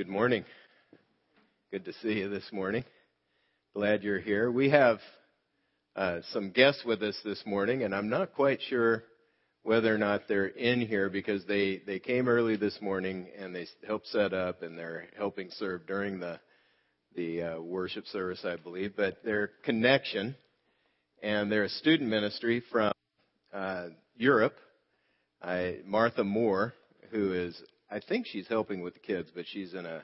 Good morning. Good to see you this morning. Glad you're here. We have uh, some guests with us this morning, and I'm not quite sure whether or not they're in here because they, they came early this morning and they helped set up and they're helping serve during the the uh, worship service, I believe. But their connection, and they're a student ministry from uh, Europe. I, Martha Moore, who is I think she's helping with the kids, but she's in a.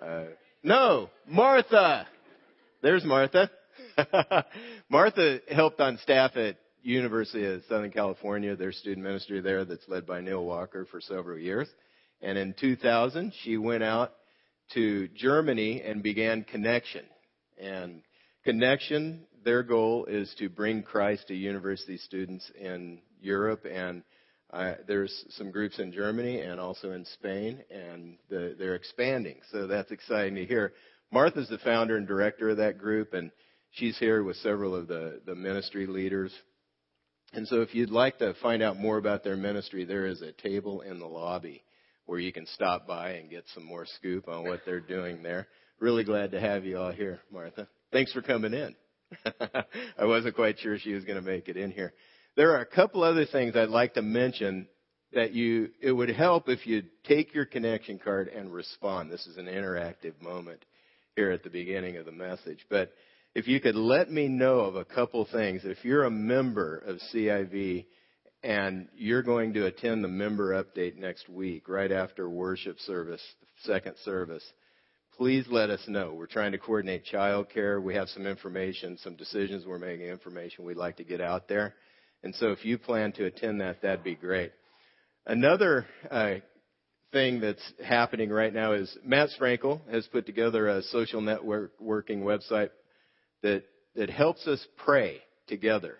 Uh, no, Martha. There's Martha. Martha helped on staff at University of Southern California, their student ministry there that's led by Neil Walker for several years. And in 2000, she went out to Germany and began Connection. And Connection, their goal is to bring Christ to university students in Europe and uh, there's some groups in Germany and also in Spain, and the, they're expanding. So that's exciting to hear. Martha's the founder and director of that group, and she's here with several of the, the ministry leaders. And so if you'd like to find out more about their ministry, there is a table in the lobby where you can stop by and get some more scoop on what they're doing there. Really glad to have you all here, Martha. Thanks for coming in. I wasn't quite sure she was going to make it in here. There are a couple other things I'd like to mention that you, it would help if you take your connection card and respond. This is an interactive moment here at the beginning of the message. But if you could let me know of a couple things, if you're a member of CIV and you're going to attend the member update next week, right after worship service, second service, please let us know. We're trying to coordinate childcare. We have some information, some decisions we're making, information we'd like to get out there. And so if you plan to attend that, that'd be great. Another uh, thing that's happening right now is Matt Sprankle has put together a social networking website that, that helps us pray together.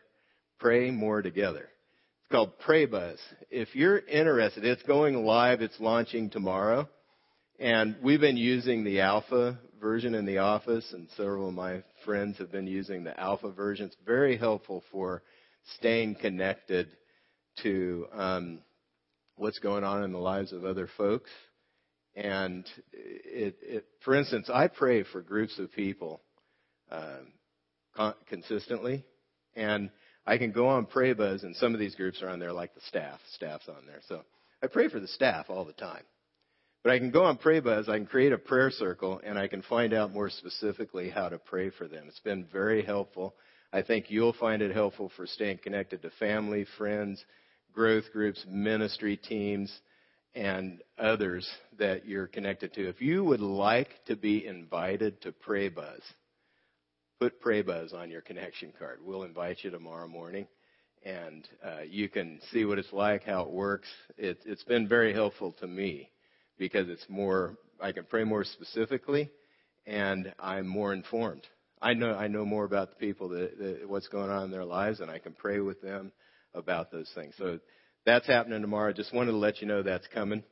Pray more together. It's called PrayBuzz. If you're interested, it's going live. It's launching tomorrow. And we've been using the alpha version in the office, and several of my friends have been using the alpha version. It's very helpful for staying connected to um, what's going on in the lives of other folks. And it, it, for instance, I pray for groups of people um, con- consistently, and I can go on PrayBuzz, and some of these groups are on there, like the staff. Staff's on there, so I pray for the staff all the time. But I can go on PrayBuzz, I can create a prayer circle, and I can find out more specifically how to pray for them. It's been very helpful. I think you'll find it helpful for staying connected to family, friends, growth groups, ministry teams, and others that you're connected to. If you would like to be invited to Pray Buzz, put Pray Buzz on your connection card. We'll invite you tomorrow morning, and uh, you can see what it's like, how it works. It, it's been very helpful to me because it's more. I can pray more specifically, and I'm more informed. I know I know more about the people that, that what's going on in their lives, and I can pray with them about those things. So that's happening tomorrow. Just wanted to let you know that's coming.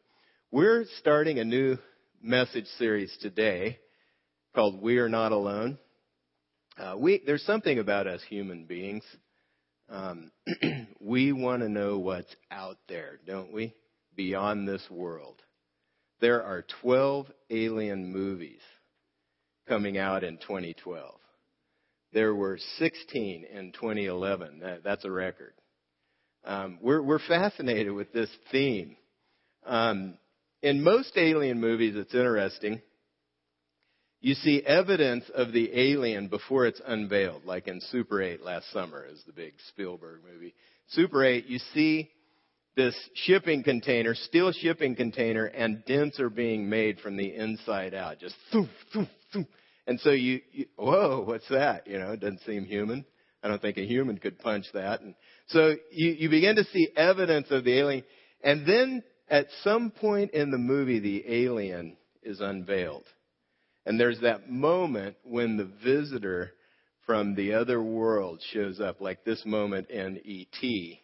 We're starting a new message series today called "We Are Not Alone." Uh, we there's something about us human beings. Um, we want to know what's out there, don't we? Beyond this world. There are 12 alien movies coming out in 2012. There were 16 in 2011. That, that's a record. Um, we're, we're fascinated with this theme. Um, in most alien movies, it's interesting. You see evidence of the alien before it's unveiled, like in Super 8 last summer, is the big Spielberg movie. Super 8, you see this shipping container, steel shipping container, and dents are being made from the inside out. Just thoof, thoof. And so you, you, whoa, what's that? You know, it doesn't seem human. I don't think a human could punch that. And so you, you begin to see evidence of the alien. And then at some point in the movie, the alien is unveiled. And there's that moment when the visitor from the other world shows up, like this moment in E.T.,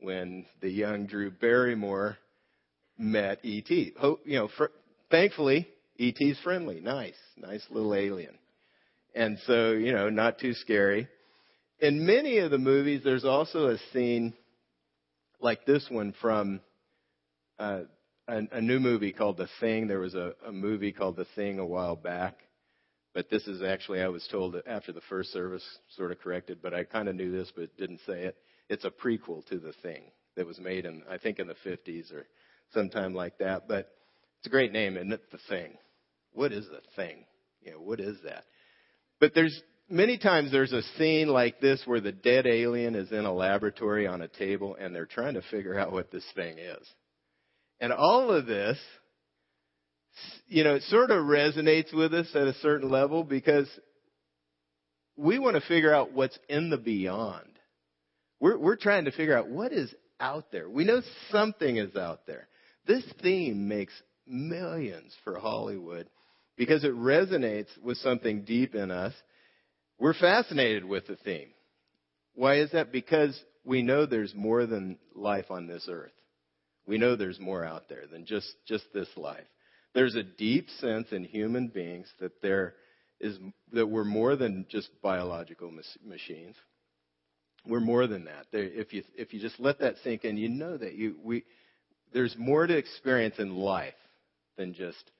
when the young Drew Barrymore met E.T. You know, for, thankfully, E.T.'s friendly, nice, nice little alien. And so, you know, not too scary. In many of the movies, there's also a scene like this one from uh, a, a new movie called The Thing. There was a, a movie called The Thing a while back. But this is actually, I was told after the first service, sort of corrected, but I kind of knew this but didn't say it. It's a prequel to The Thing that was made in, I think, in the 50s or sometime like that. But it's a great name, isn't it? The Thing. What is the Thing? You know, what is that? But there's many times there's a scene like this where the dead alien is in a laboratory on a table and they're trying to figure out what this thing is. And all of this, you know, it sort of resonates with us at a certain level because we want to figure out what's in the beyond. We're, we're trying to figure out what is out there. We know something is out there. This theme makes millions for Hollywood because it resonates with something deep in us. We're fascinated with the theme. Why is that? Because we know there's more than life on this earth. We know there's more out there than just, just this life. There's a deep sense in human beings that there is that we're more than just biological machines. We're more than that. If you if you just let that sink in, you know that you we there's more to experience in life than just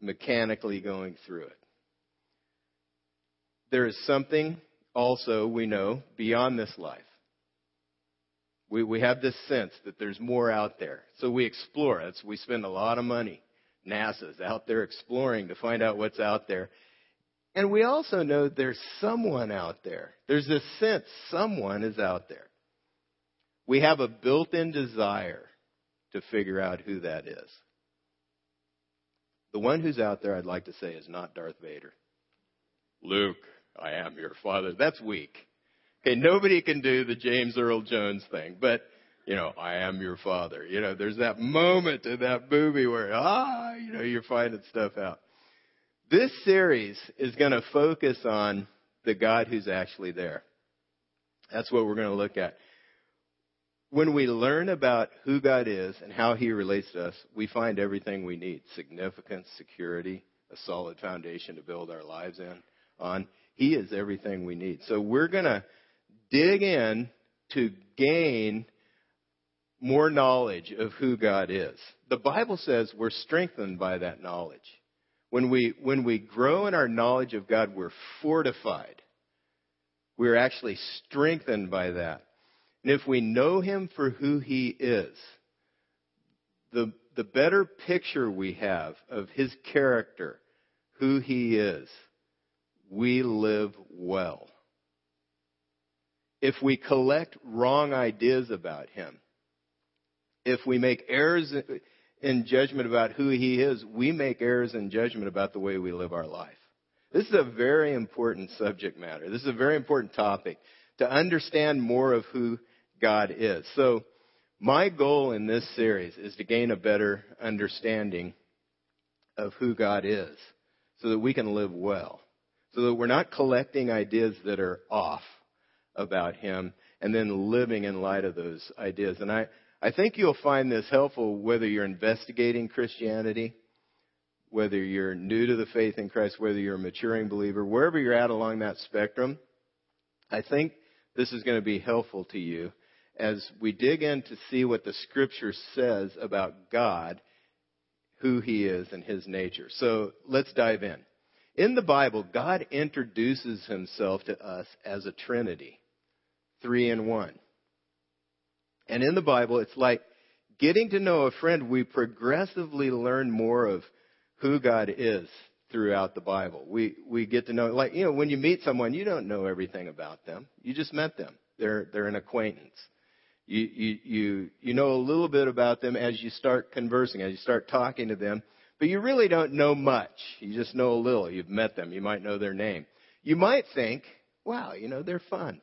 mechanically going through it. There is something also we know beyond this life. We, we have this sense that there's more out there. So we explore. It's, we spend a lot of money. NASA's out there exploring to find out what's out there. And we also know there's someone out there. There's this sense someone is out there. We have a built in desire to figure out who that is. The one who's out there, I'd like to say, is not Darth Vader. Luke, I am your father. That's weak. Okay, nobody can do the James Earl Jones thing, but you know, I am your father. You know, there's that moment in that movie where ah, you know, you're finding stuff out. This series is going to focus on the God who's actually there. That's what we're going to look at. When we learn about who God is and how He relates to us, we find everything we need significance, security, a solid foundation to build our lives in on. He is everything we need. So we're going to dig in to gain more knowledge of who God is. The Bible says we're strengthened by that knowledge. When we, when we grow in our knowledge of God, we're fortified. We're actually strengthened by that. And if we know Him for who He is, the, the better picture we have of His character, who He is, we live well. If we collect wrong ideas about Him, if we make errors in judgment about who He is, we make errors in judgment about the way we live our life. This is a very important subject matter. This is a very important topic to understand more of who God is. So, my goal in this series is to gain a better understanding of who God is so that we can live well. So that we're not collecting ideas that are off about Him and then living in light of those ideas. And I, I think you'll find this helpful whether you're investigating Christianity, whether you're new to the faith in Christ, whether you're a maturing believer, wherever you're at along that spectrum. I think this is going to be helpful to you as we dig in to see what the scripture says about God, who he is, and his nature. So let's dive in. In the Bible, God introduces himself to us as a Trinity, three in one. And in the Bible, it's like getting to know a friend. We progressively learn more of who God is throughout the Bible. We, we get to know, like, you know, when you meet someone, you don't know everything about them. You just met them. They're, they're an acquaintance. You, you, you, you know a little bit about them as you start conversing, as you start talking to them, but you really don't know much. You just know a little. You've met them. You might know their name. You might think, wow, you know, they're fun.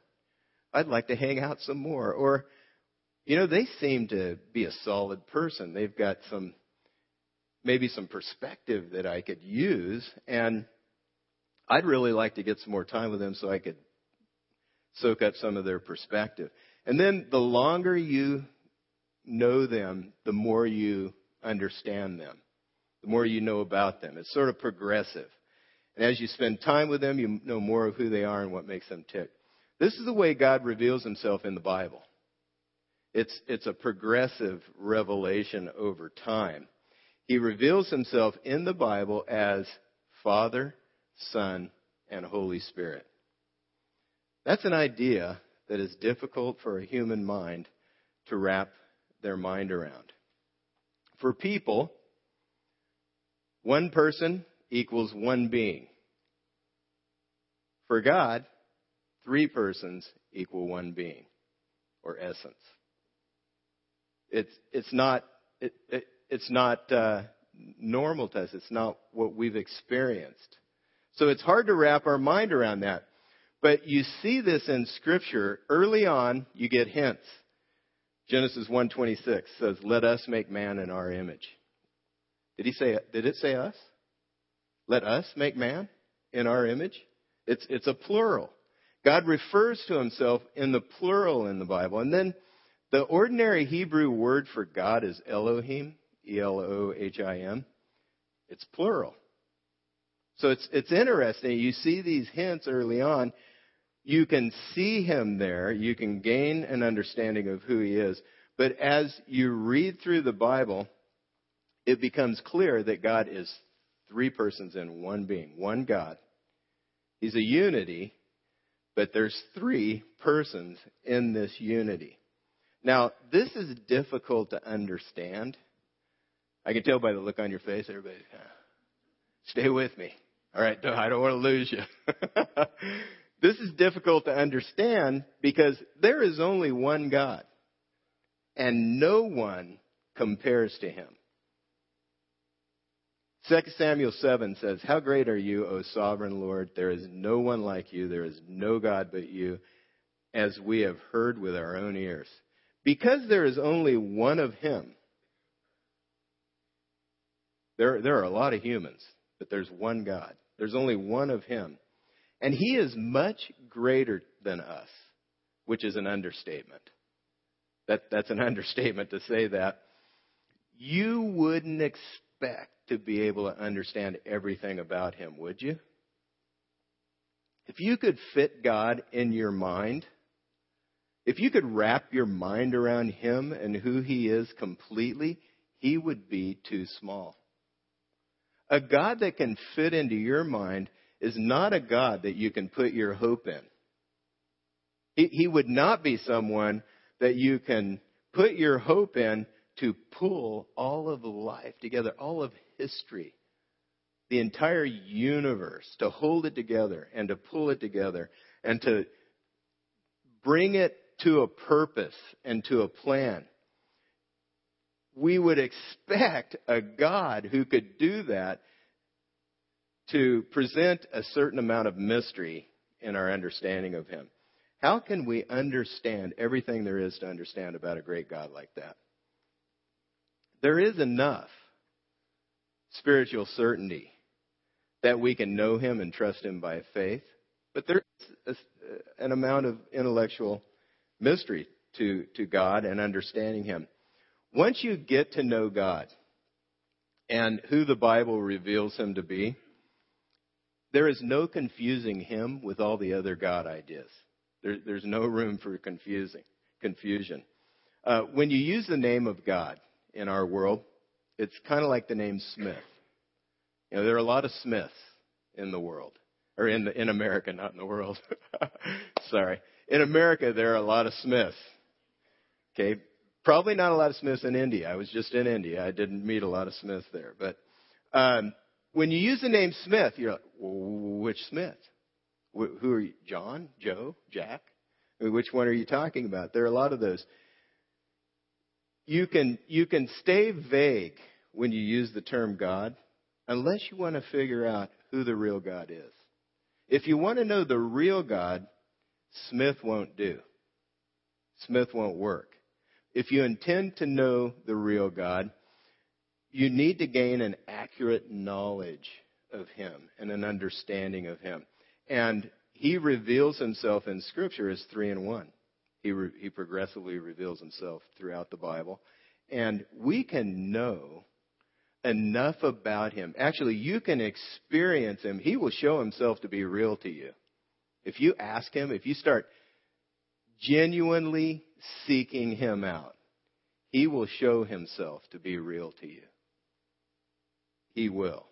I'd like to hang out some more. Or, you know, they seem to be a solid person. They've got some, maybe some perspective that I could use. And I'd really like to get some more time with them so I could soak up some of their perspective. And then the longer you know them, the more you understand them, the more you know about them. It's sort of progressive. And as you spend time with them, you know more of who they are and what makes them tick. This is the way God reveals himself in the Bible. It's, it's a progressive revelation over time. He reveals himself in the Bible as Father, Son, and Holy Spirit. That's an idea that is difficult for a human mind to wrap their mind around. For people, one person equals one being. For God, three persons equal one being or essence. It's, it's not, it, it, it's not uh, normal to us. It's not what we've experienced. So it's hard to wrap our mind around that. But you see this in scripture. Early on, you get hints. Genesis 1:26 says, "Let us make man in our image." Did he say did it say us? Let us make man in our image? It's it's a plural. God refers to himself in the plural in the Bible. And then the ordinary Hebrew word for God is Elohim, E L O H I M. It's plural. So it's it's interesting. You see these hints early on. You can see him there. You can gain an understanding of who he is. But as you read through the Bible, it becomes clear that God is three persons in one being, one God. He's a unity, but there's three persons in this unity. Now, this is difficult to understand. I can tell by the look on your face, everybody. Stay with me. All right, I don't want to lose you. this is difficult to understand because there is only one God, and no one compares to him. 2 Samuel 7 says, How great are you, O sovereign Lord? There is no one like you. There is no God but you, as we have heard with our own ears. Because there is only one of him, there, there are a lot of humans, but there's one God. There's only one of him. And he is much greater than us, which is an understatement. That, that's an understatement to say that. You wouldn't expect to be able to understand everything about him, would you? If you could fit God in your mind, if you could wrap your mind around him and who he is completely, he would be too small. A God that can fit into your mind is not a God that you can put your hope in. He, he would not be someone that you can put your hope in to pull all of life together, all of history, the entire universe, to hold it together and to pull it together and to bring it to a purpose and to a plan. We would expect a God who could do that to present a certain amount of mystery in our understanding of Him. How can we understand everything there is to understand about a great God like that? There is enough spiritual certainty that we can know Him and trust Him by faith, but there is a, uh, an amount of intellectual mystery to, to God and understanding Him. Once you get to know God and who the Bible reveals Him to be, there is no confusing Him with all the other God ideas. There, there's no room for confusing confusion. Uh, when you use the name of God in our world, it's kind of like the name Smith. You know, there are a lot of Smiths in the world, or in the, in America, not in the world. Sorry, in America there are a lot of Smiths. Okay, probably not a lot of Smiths in India. I was just in India. I didn't meet a lot of Smiths there, but um, when you use the name Smith, you're like, which Smith? Who are you? John, Joe, Jack? Which one are you talking about? There are a lot of those. You can you can stay vague when you use the term God unless you want to figure out who the real God is. If you want to know the real God, Smith won't do. Smith won't work. If you intend to know the real God, you need to gain an accurate knowledge of Him and an understanding of Him. And He reveals Himself in Scripture as three in one. He, re- he progressively reveals Himself throughout the Bible. And we can know enough about him. Actually, you can experience him. He will show himself to be real to you. If you ask him, if you start genuinely seeking Him out, He will show Himself to be real to you. He will.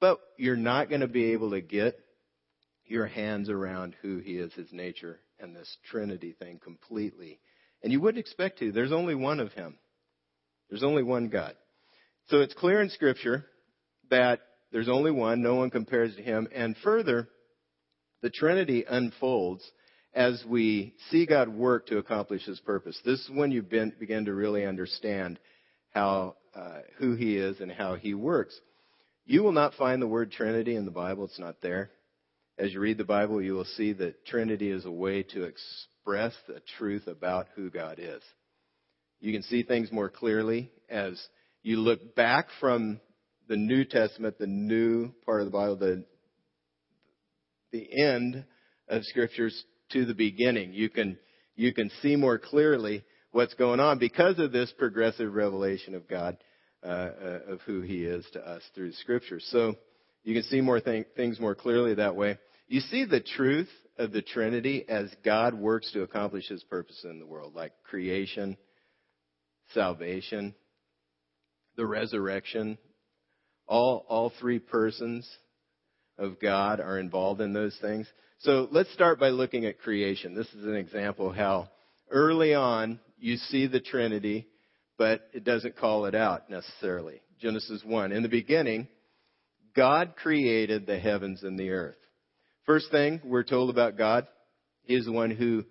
But you're not going to be able to get your hands around who He is, His nature, and this Trinity thing completely. And you wouldn't expect to. There's only one of Him. There's only one God. So it's clear in Scripture that there's only one, no one compares to Him. And further, the Trinity unfolds as we see God work to accomplish His purpose. This is when you begin to really understand how, uh, who He is and how He works. You will not find the word Trinity in the Bible. It's not there. As you read the Bible, you will see that Trinity is a way to express the truth about who God is. You can see things more clearly as you look back from the New Testament, the new part of the Bible, the, the end of scriptures to the beginning. You can, you can see more clearly what's going on because of this progressive revelation of God, uh, uh, of who He is to us through Scripture. So you can see more th- things more clearly that way. You see the truth of the Trinity as God works to accomplish His purpose in the world, like creation, salvation, the resurrection. All, all three persons of God are involved in those things. So let's start by looking at creation. This is an example how early on you see the Trinity, but it doesn't call it out necessarily. Genesis 1. In the beginning, God created the heavens and the earth. First thing we're told about God, He is the one who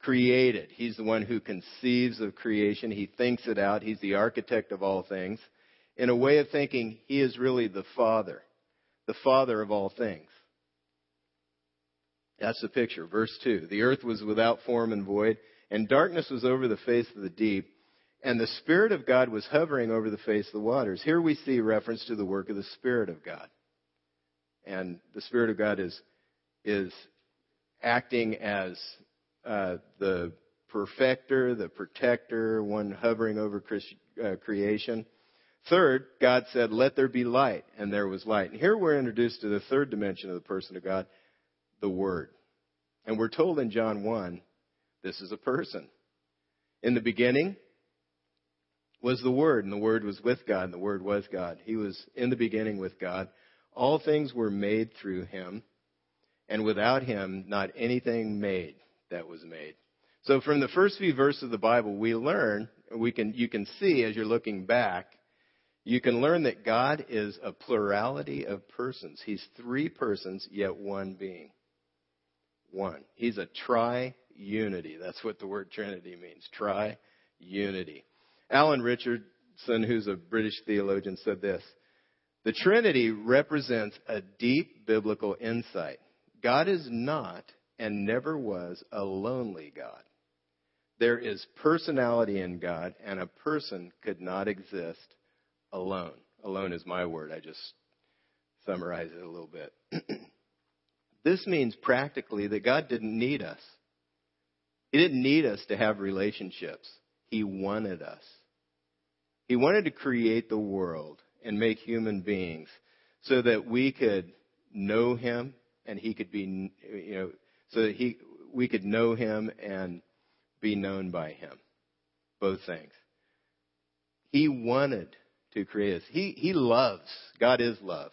created. He's the one who conceives of creation. He thinks it out. He's the architect of all things. In a way of thinking, He is really the Father, the Father of all things. That's the picture. Verse 2. The earth was without form and void, and darkness was over the face of the deep, and the Spirit of God was hovering over the face of the waters. Here we see reference to the work of the Spirit of God. And the Spirit of God is, is acting as uh, the perfecter, the protector, one hovering over uh, creation. Third, God said, Let there be light, and there was light. And here we're introduced to the third dimension of the person of God, the Word. And we're told in John 1, this is a person. In the beginning was the Word, and the Word was with God, and the Word was God. He was in the beginning with God. All things were made through Him, and without Him, not anything made that was made. So from the first few verses of the Bible, we learn, we can, you can see as you're looking back, you can learn that God is a plurality of persons. He's three persons, yet one being one. He's a tri-unity. That's what the word Trinity means. Try unity. Alan Richardson, who's a British theologian, said this. The Trinity represents a deep biblical insight. God is not and never was a lonely God. There is personality in God, and a person could not exist alone. Alone is my word. I just summarize it a little bit. This means practically that God didn't need us. He didn't need us to have relationships. He wanted us. He wanted to create the world and make human beings so that we could know him and he could be, you know, so that he, we could know him and be known by him. Both things. He wanted to create us. He, he loves. God is love.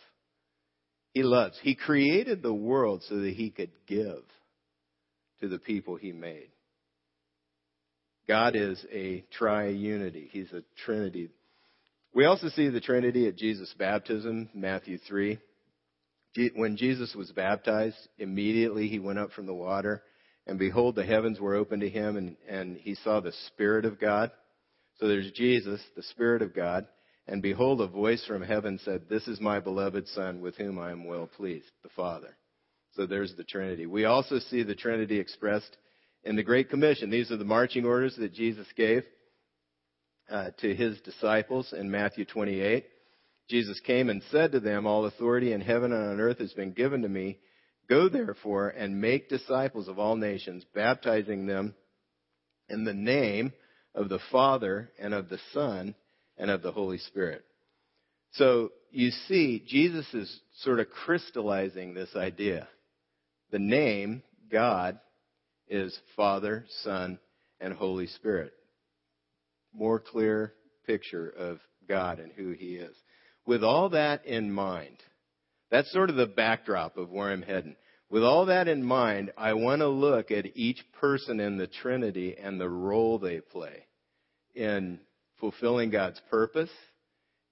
He loves. He created the world so that he could give to the people he made. God is a triunity. He's a trinity. We also see the trinity at Jesus' baptism, Matthew 3. When Jesus was baptized, immediately he went up from the water, and behold, the heavens were opened to him, and, and he saw the Spirit of God. So there's Jesus, the Spirit of God. And behold, a voice from heaven said, This is my beloved Son with whom I am well pleased, the Father. So there's the Trinity. We also see the Trinity expressed in the Great Commission. These are the marching orders that Jesus gave uh, to his disciples in Matthew 28. Jesus came and said to them, All authority in heaven and on earth has been given to me. Go therefore and make disciples of all nations, baptizing them in the name of the Father and of the Son and of the Holy Spirit. So you see, Jesus is sort of crystallizing this idea. The name, God, is Father, Son, and Holy Spirit. More clear picture of God and who He is. With all that in mind, that's sort of the backdrop of where I'm heading. With all that in mind, I want to look at each person in the Trinity and the role they play in fulfilling God's purpose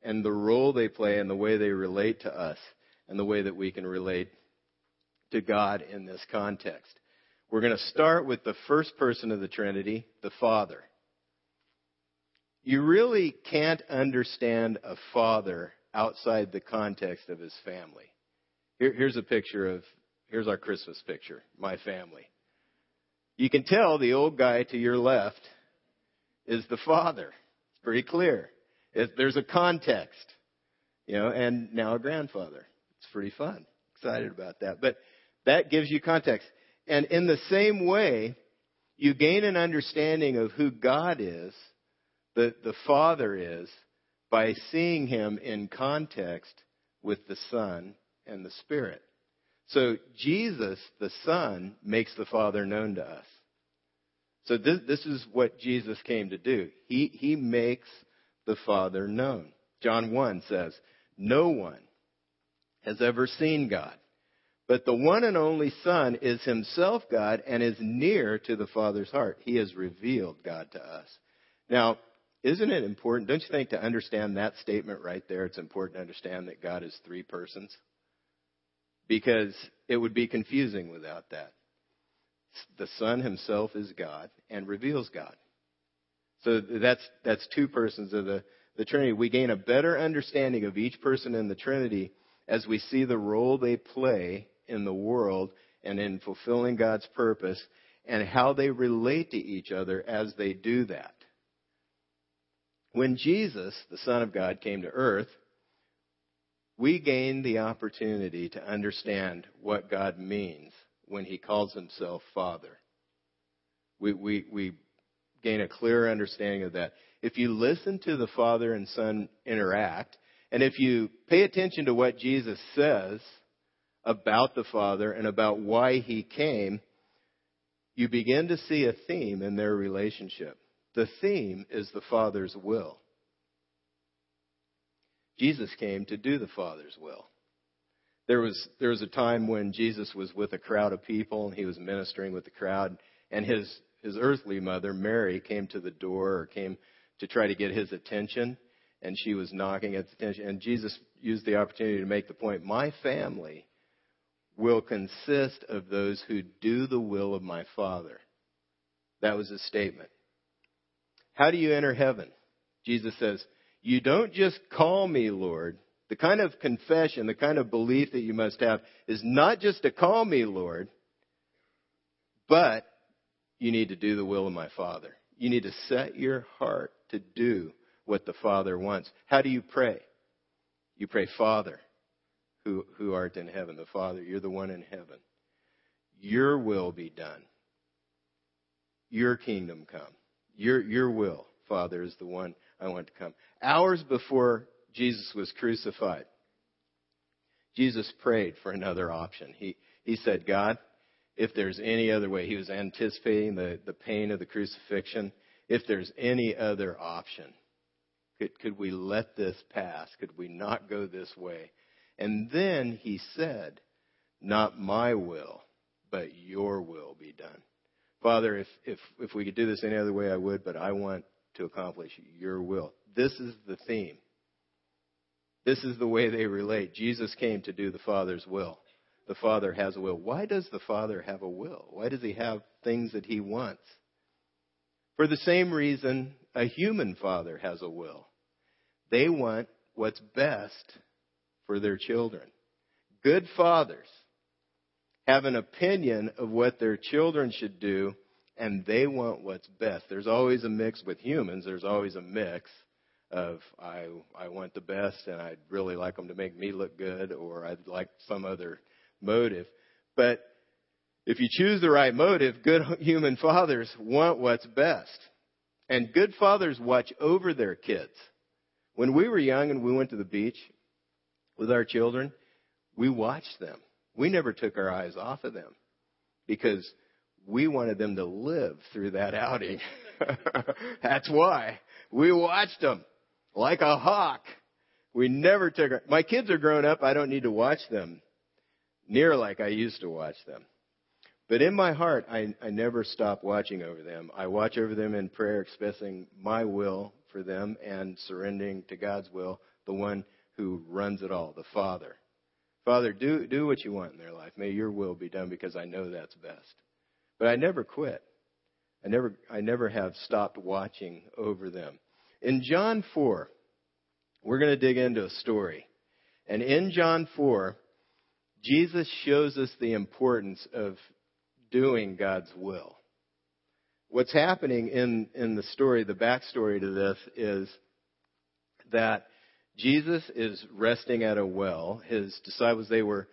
and the role they play and the way they relate to us and the way that we can relate to God in this context. We're going to start with the first person of the Trinity, the Father. You really can't understand a father outside the context of his family. Here, here's a picture of, here's our Christmas picture, my family. You can tell the old guy to your left is the father. It's pretty clear. It, there's a context, you know, and now a grandfather. It's pretty fun. Excited about that. But that gives you context. And in the same way, you gain an understanding of who God is, the, the Father is, by seeing Him in context with the Son and the Spirit. So Jesus, the Son, makes the Father known to us. So this, this is what Jesus came to do. He, he makes the Father known. John 1 says, No one has ever seen God. But the one and only Son is himself God and is near to the Father's heart. He has revealed God to us. Now, isn't it important, don't you think, to understand that statement right there? It's important to understand that God is three persons? Because it would be confusing without that. The Son himself is God and reveals God. So that's, that's two persons of the, the Trinity. We gain a better understanding of each person in the Trinity as we see the role they play in the world and in fulfilling God's purpose and how they relate to each other as they do that. When Jesus, the Son of God, came to earth, we gain the opportunity to understand what God means when he calls himself Father. We, we, we gain a clearer understanding of that. If you listen to the Father and Son interact, and if you pay attention to what Jesus says about the Father and about why he came, you begin to see a theme in their relationship. The theme is the Father's will. Jesus came to do the Father's will. There was, there was a time when Jesus was with a crowd of people and he was ministering with the crowd, and his, his earthly mother, Mary, came to the door or came to try to get his attention, and she was knocking at the attention. And Jesus used the opportunity to make the point My family will consist of those who do the will of my Father. That was his statement. How do you enter heaven? Jesus says, You don't just call me Lord. The kind of confession, the kind of belief that you must have is not just to call me Lord, but you need to do the will of my Father. You need to set your heart to do what the Father wants. How do you pray? You pray, Father, who, who art in heaven. The Father, you're the one in heaven. Your will be done. Your kingdom come. Your, your will, Father, is the one I want to come. Hours before Jesus was crucified, Jesus prayed for another option. He, he said, God, if there's any other way, he was anticipating the, the pain of the crucifixion. If there's any other option, could, could we let this pass? Could we not go this way? And then he said, Not my will, but your will be done. Father, if, if, if we could do this any other way, I would, but I want to accomplish your will. This is the theme. This is the way they relate. Jesus came to do the Father's will. The Father has a will. Why does the Father have a will? Why does he have things that he wants? For the same reason a human father has a will. They want what's best for their children. Good fathers have an opinion of what their children should do, and they want what's best. There's always a mix with humans. There's always a mix of I I want the best, and I'd really like them to make me look good, or I'd like some other motive. But if you choose the right motive, good human fathers want what's best. And good fathers watch over their kids. When we were young and we went to the beach with our children, we watched them. We never took our eyes off of them because we wanted them to live through that outing. That's why. We watched them like a hawk. We never took, my kids are grown up. I don't need to watch them near like I used to watch them. But in my heart, I, I never stop watching over them. I watch over them in prayer, expressing my will for them and surrendering to God's will, the one who runs it all, the Father. Father, do, do what you want in their life. May your will be done because I know that's best. But I never quit. I never, I never have stopped watching over them. In John 4, we're going to dig into a story. And in John 4, Jesus shows us the importance of doing God's will. What's happening in, in the story, the backstory to this is that Jesus is resting at a well. His disciples, they were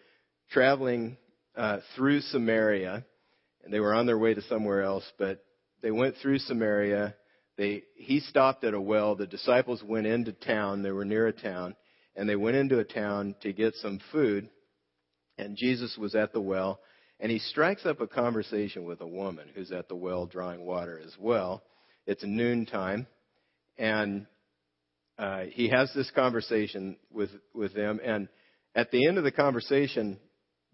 traveling uh, through Samaria, and they were on their way to somewhere else, but they went through Samaria. They, he stopped at a well. The disciples went into town. They were near a town, and they went into a town to get some food. And Jesus was at the well, and he strikes up a conversation with a woman who's at the well drawing water as well. It's noontime, and uh, he has this conversation with with them. And at the end of the conversation,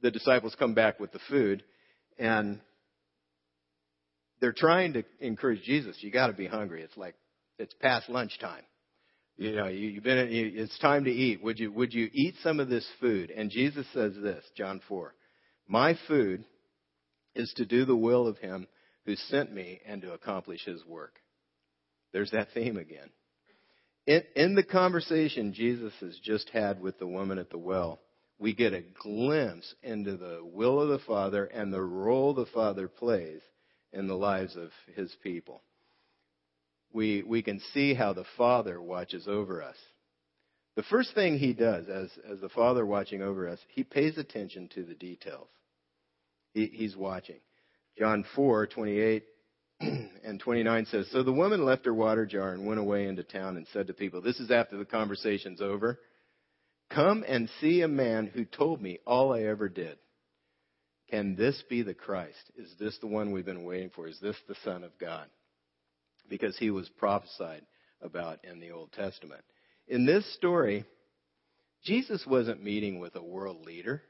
the disciples come back with the food, and they're trying to encourage Jesus. You got to be hungry. It's like it's past lunchtime. You know, you, you've been. It's time to eat. Would you Would you eat some of this food? And Jesus says this, John four. My food is to do the will of him who sent me and to accomplish his work. There's that theme again. In, in, the conversation Jesus has just had with the woman at the well, we get a glimpse into the will of the Father and the role the Father plays in the lives of his people. We, we can see how the Father watches over us. The first thing he does as, as the Father watching over us, he pays attention to the details. He, he's watching. John 4, 28 and 29 says, So the woman left her water jar and went away into town and said to people, This is after the conversation's over. Come and see a man who told me all I ever did. Can this be the Christ? Is this the one we've been waiting for? Is this the Son of God? Because he was prophesied about in the Old Testament. In this story, Jesus wasn't meeting with a world leader.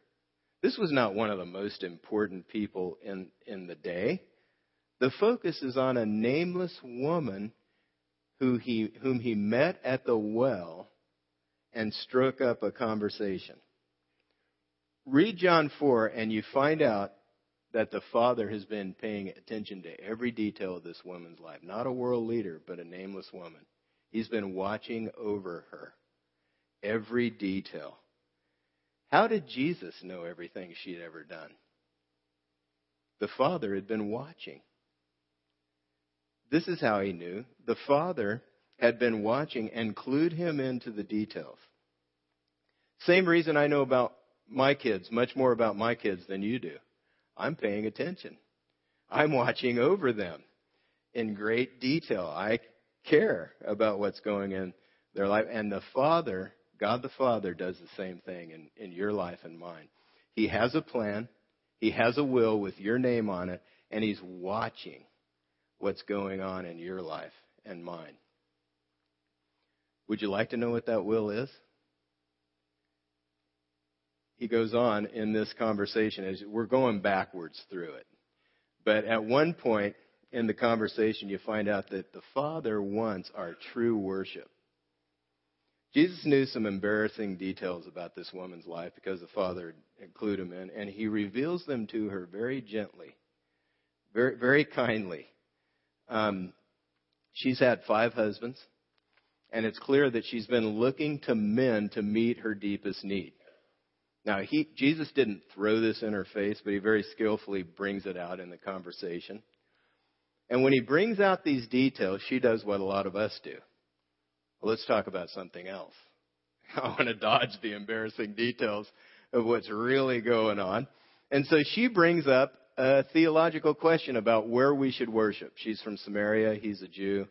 This was not one of the most important people in, in the day. The focus is on a nameless woman who he, whom he met at the well and struck up a conversation. Read John 4 and you find out that the Father has been paying attention to every detail of this woman's life. Not a world leader, but a nameless woman. He's been watching over her. Every detail. How did Jesus know everything she had ever done? The Father had been watching. This is how he knew. The Father had been watching and clued him into the details. Same reason I know about my kids, much more about my kids than you do. I'm paying attention. I'm watching over them in great detail. I care about what's going in their life. And the Father God the Father does the same thing in, in your life and mine. He has a plan, He has a will with your name on it, and He's watching what's going on in your life and mine. Would you like to know what that will is? He goes on in this conversation as we're going backwards through it. But at one point in the conversation, you find out that the Father wants our true worship. Jesus knew some embarrassing details about this woman's life because the Father included them in, and he reveals them to her very gently, very, very kindly. Um, she's had five husbands, and it's clear that she's been looking to men to meet her deepest need. Now, he, Jesus didn't throw this in her face, but he very skillfully brings it out in the conversation. And when he brings out these details, she does what a lot of us do. Well, let's talk about something else. I want to dodge the embarrassing details of what's really going on. And so she brings up a theological question about where we should worship. She's from Samaria, he's a Jew.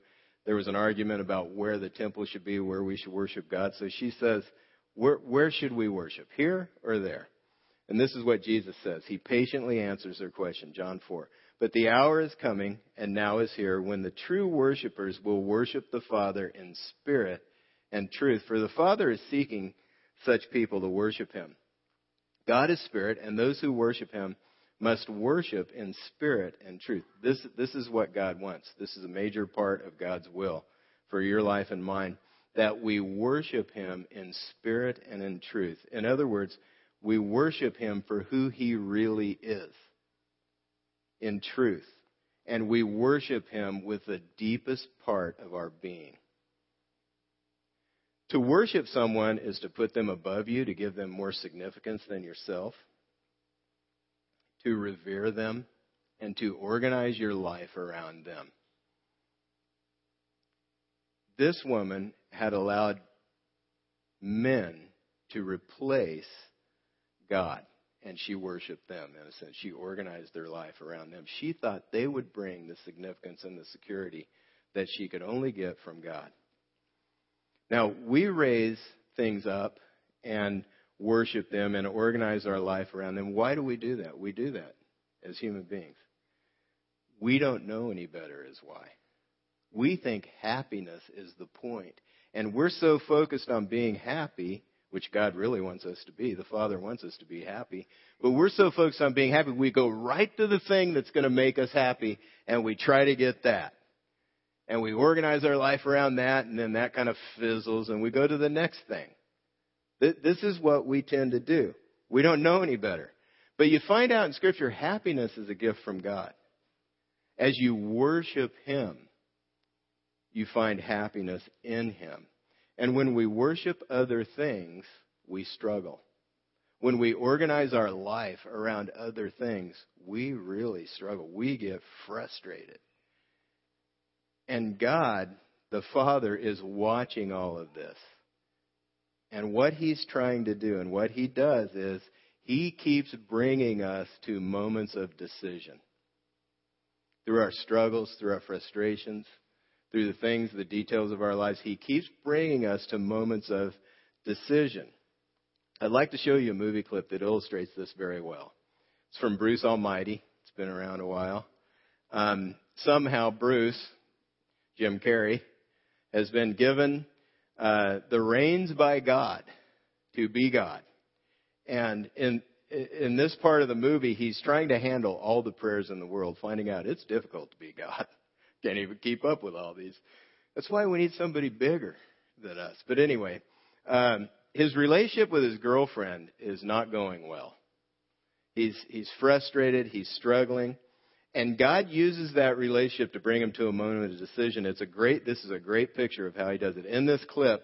There was an argument about where the temple should be, where we should worship God. So she says, where, where should we worship? Here or there? And this is what Jesus says. He patiently answers their question, John 4. But the hour is coming, and now is here, when the true worshippers will worship the Father in spirit and truth. For the Father is seeking such people to worship him. God is spirit, and those who worship him must worship in spirit and truth. This, this is what God wants. This is a major part of God's will for your life and mine, that we worship him in spirit and in truth. In other words, we worship him for who he really is in truth. And we worship him with the deepest part of our being. To worship someone is to put them above you, to give them more significance than yourself, to revere them, and to organize your life around them. This woman had allowed men to replace God, and she worshiped them in a sense. She organized their life around them. She thought they would bring the significance and the security that she could only get from God. Now, we raise things up and worship them and organize our life around them. Why do we do that? We do that as human beings. We don't know any better, is why. We think happiness is the point. And we're so focused on being happy, which God really wants us to be. The Father wants us to be happy. But we're so focused on being happy, we go right to the thing that's going to make us happy, and we try to get that and we organize our life around that, and then that kind of fizzles, and we go to the next thing. This is what we tend to do. We don't know any better. But you find out in Scripture, happiness is a gift from God. As you worship Him, you find happiness in Him. And when we worship other things, we struggle. When we organize our life around other things, we really struggle. We get frustrated. And God, the Father, is watching all of this. And what He's trying to do and what He does is He keeps bringing us to moments of decision. Through our struggles, through our frustrations, through the things, the details of our lives, He keeps bringing us to moments of decision. I'd like to show you a movie clip that illustrates this very well. It's from Bruce Almighty. It's been around a while. Um, somehow, Bruce, Jim Carrey, has been given uh, the reins by God to be God. And in in this part of the movie, he's trying to handle all the prayers in the world, finding out it's difficult to be God. Can't even keep up with all these. That's why we need somebody bigger than us. But anyway, um, his relationship with his girlfriend is not going well. He's he's frustrated. He's struggling. And God uses that relationship to bring him to a moment of decision. It's a great, this is a great picture of how he does it. In this clip,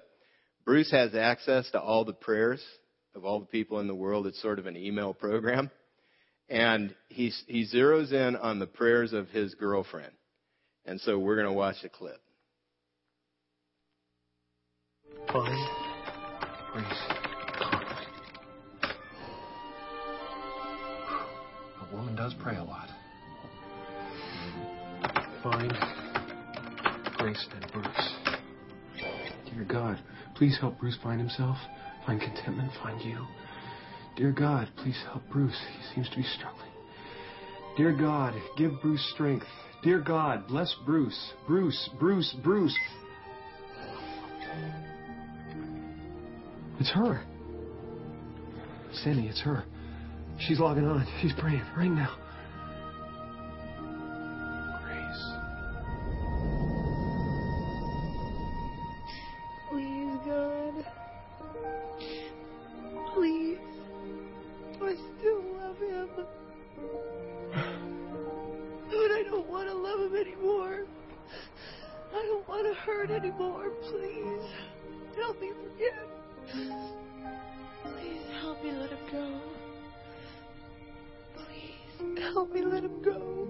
Bruce has access to all the prayers of all the people in the world. It's sort of an email program. And he, he zeroes in on the prayers of his girlfriend. And so we're going to watch the clip. Fine. Grace. A woman does pray a lot find Grace and Bruce. Dear God, please help Bruce find himself, find contentment, find you. Dear God, please help Bruce. He seems to be struggling. Dear God, give Bruce strength. Dear God, bless Bruce. Bruce, Bruce, Bruce. It's her. Sandy, it's her. She's logging on. She's praying right now. hurt anymore. Please help me forgive. Please help me let him go. Please help me let him go.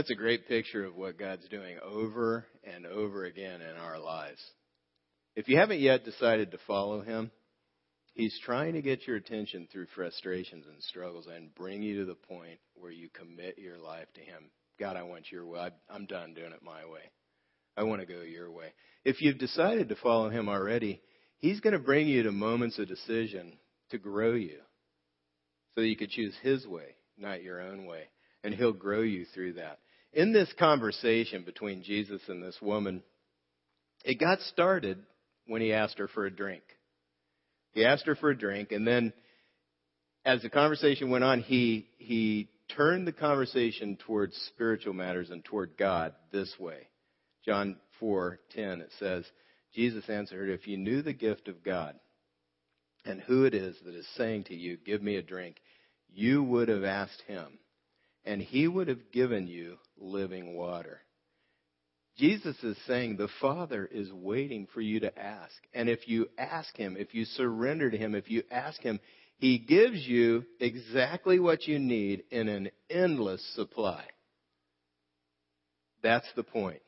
That's a great picture of what God's doing over and over again in our lives. If you haven't yet decided to follow Him, He's trying to get your attention through frustrations and struggles and bring you to the point where you commit your life to Him. God, I want your way. I'm done doing it my way. I want to go your way. If you've decided to follow Him already, He's going to bring you to moments of decision to grow you so that you could choose His way, not your own way. And He'll grow you through that. In this conversation between Jesus and this woman, it got started when He asked her for a drink. He asked her for a drink, and then as the conversation went on, he, he turned the conversation towards spiritual matters and toward God this way. John 4:10 it says, Jesus answered, "If you knew the gift of God and who it is that is saying to you, give me a drink, you would have asked him, and he would have given you living water." Jesus is saying the Father is waiting for you to ask. And if you ask Him, if you surrender to Him, if you ask Him, He gives you exactly what you need in an endless supply. That's the point.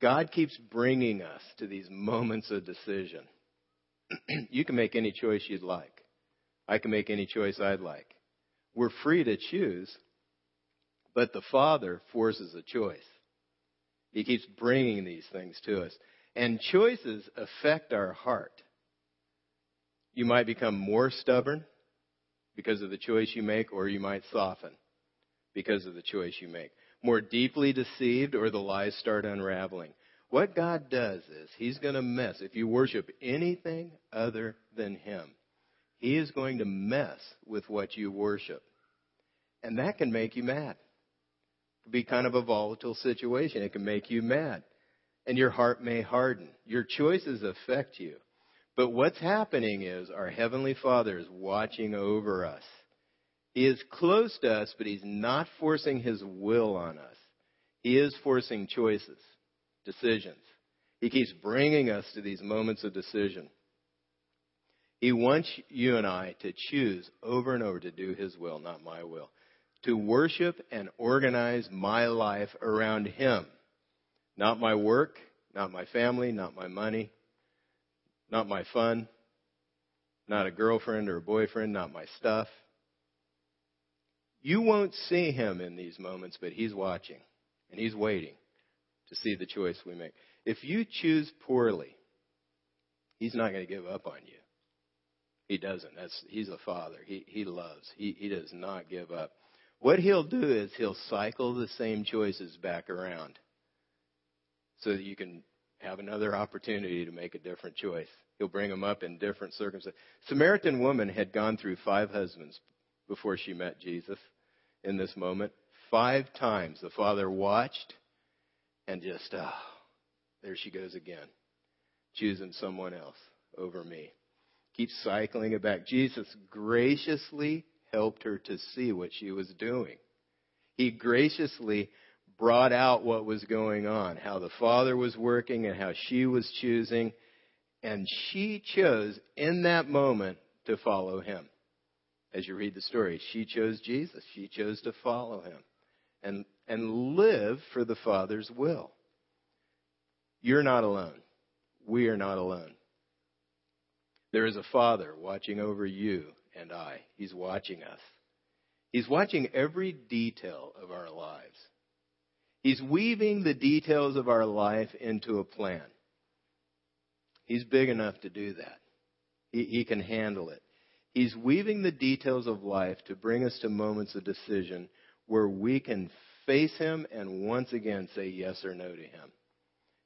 God keeps bringing us to these moments of decision. you can make any choice you'd like. I can make any choice I'd like. We're free to choose, but the Father forces a choice. He keeps bringing these things to us. And choices affect our heart. You might become more stubborn because of the choice you make, or you might soften because of the choice you make. More deeply deceived, or the lies start unraveling. What God does is, He's going to mess. If you worship anything other than Him, He is going to mess with what you worship. And that can make you mad It can be kind of a volatile situation. It can make you mad. And your heart may harden. Your choices affect you. But what's happening is our Heavenly Father is watching over us. He is close to us, but He's not forcing His will on us. He is forcing choices, decisions. He keeps bringing us to these moments of decision. He wants you and I to choose over and over to do His will, not my will to worship and organize my life around Him. Not my work, not my family, not my money, not my fun, not a girlfriend or a boyfriend, not my stuff. You won't see Him in these moments, but He's watching and He's waiting to see the choice we make. If you choose poorly, He's not going to give up on you. He doesn't. That's, he's a father. He, he loves. He, he does not give up. What he'll do is he'll cycle the same choices back around so that you can have another opportunity to make a different choice. He'll bring them up in different circumstances. Samaritan woman had gone through five husbands before she met Jesus in this moment. Five times the father watched and just, ah, oh, there she goes again, choosing someone else over me. Cycling it back. Jesus graciously helped her to see what she was doing. He graciously brought out what was going on, how the Father was working and how she was choosing. And she chose in that moment to follow him. As you read the story, she chose Jesus. She chose to follow him and, and live for the Father's will. You're not alone. We are not alone. There is a Father watching over you and I. He's watching us. He's watching every detail of our lives. He's weaving the details of our life into a plan. He's big enough to do that. He, he, can handle it. He's weaving the details of life to bring us to moments of decision where we can face Him and once again say yes or no to Him.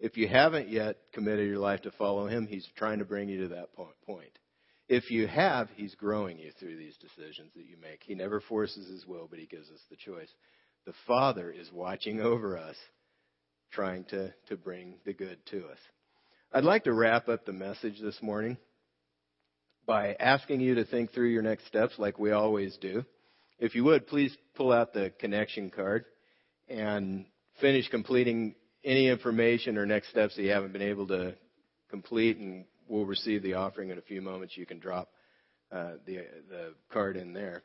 If you haven't yet committed your life to follow Him, He's trying to bring you to that point. If you have, He's growing you through these decisions that you make. He never forces His will, but He gives us the choice. The Father is watching over us, trying to, to bring the good to us. I'd like to wrap up the message this morning by asking you to think through your next steps like we always do. If you would, please pull out the connection card and finish completing any information or next steps that you haven't been able to complete, and we'll receive the offering in a few moments. You can drop uh, the, the card in there.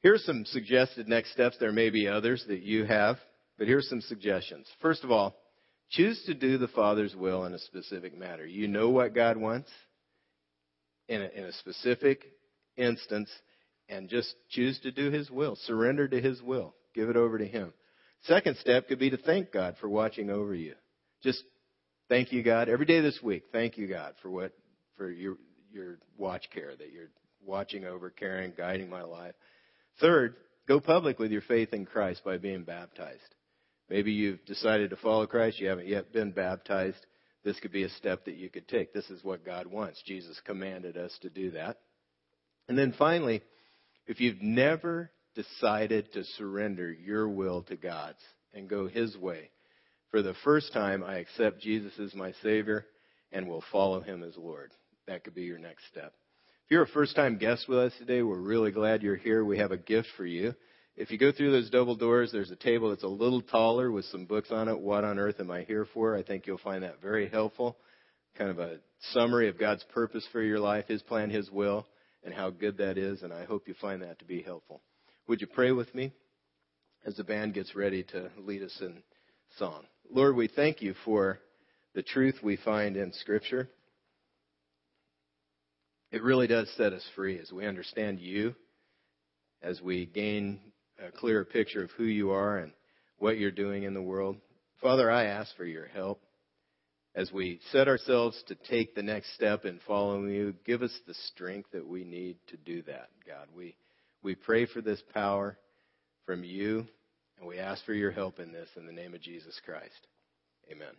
Here's some suggested next steps. There may be others that you have, but here's some suggestions. First of all, choose to do the Father's will in a specific matter. You know what God wants in a, in a specific instance, and just choose to do His will. Surrender to His will. Give it over to Him. Second step could be to thank God for watching over you. Just thank you, God, every day this week. Thank you, God, for what for your your watch care that you're watching over, caring, guiding my life. Third, go public with your faith in Christ by being baptized. Maybe you've decided to follow Christ, you haven't yet been baptized. This could be a step that you could take. This is what God wants. Jesus commanded us to do that. And then finally, if you've never decided to surrender your will to God's and go His way. For the first time, I accept Jesus as my Savior and will follow Him as Lord. That could be your next step. If you're a first time guest with us today, we're really glad you're here. We have a gift for you. If you go through those double doors, there's a table that's a little taller with some books on it. What on earth am I here for? I think you'll find that very helpful. Kind of a summary of God's purpose for your life, His plan, His will, and how good that is. And I hope you find that to be helpful. Would you pray with me as the band gets ready to lead us in song? Lord, we thank you for the truth we find in Scripture. It really does set us free as we understand you, as we gain a clearer picture of who you are and what you're doing in the world. Father, I ask for your help as we set ourselves to take the next step in following you. Give us the strength that we need to do that, God. We we pray for this power from you, and we ask for your help in this in the name of Jesus Christ. Amen.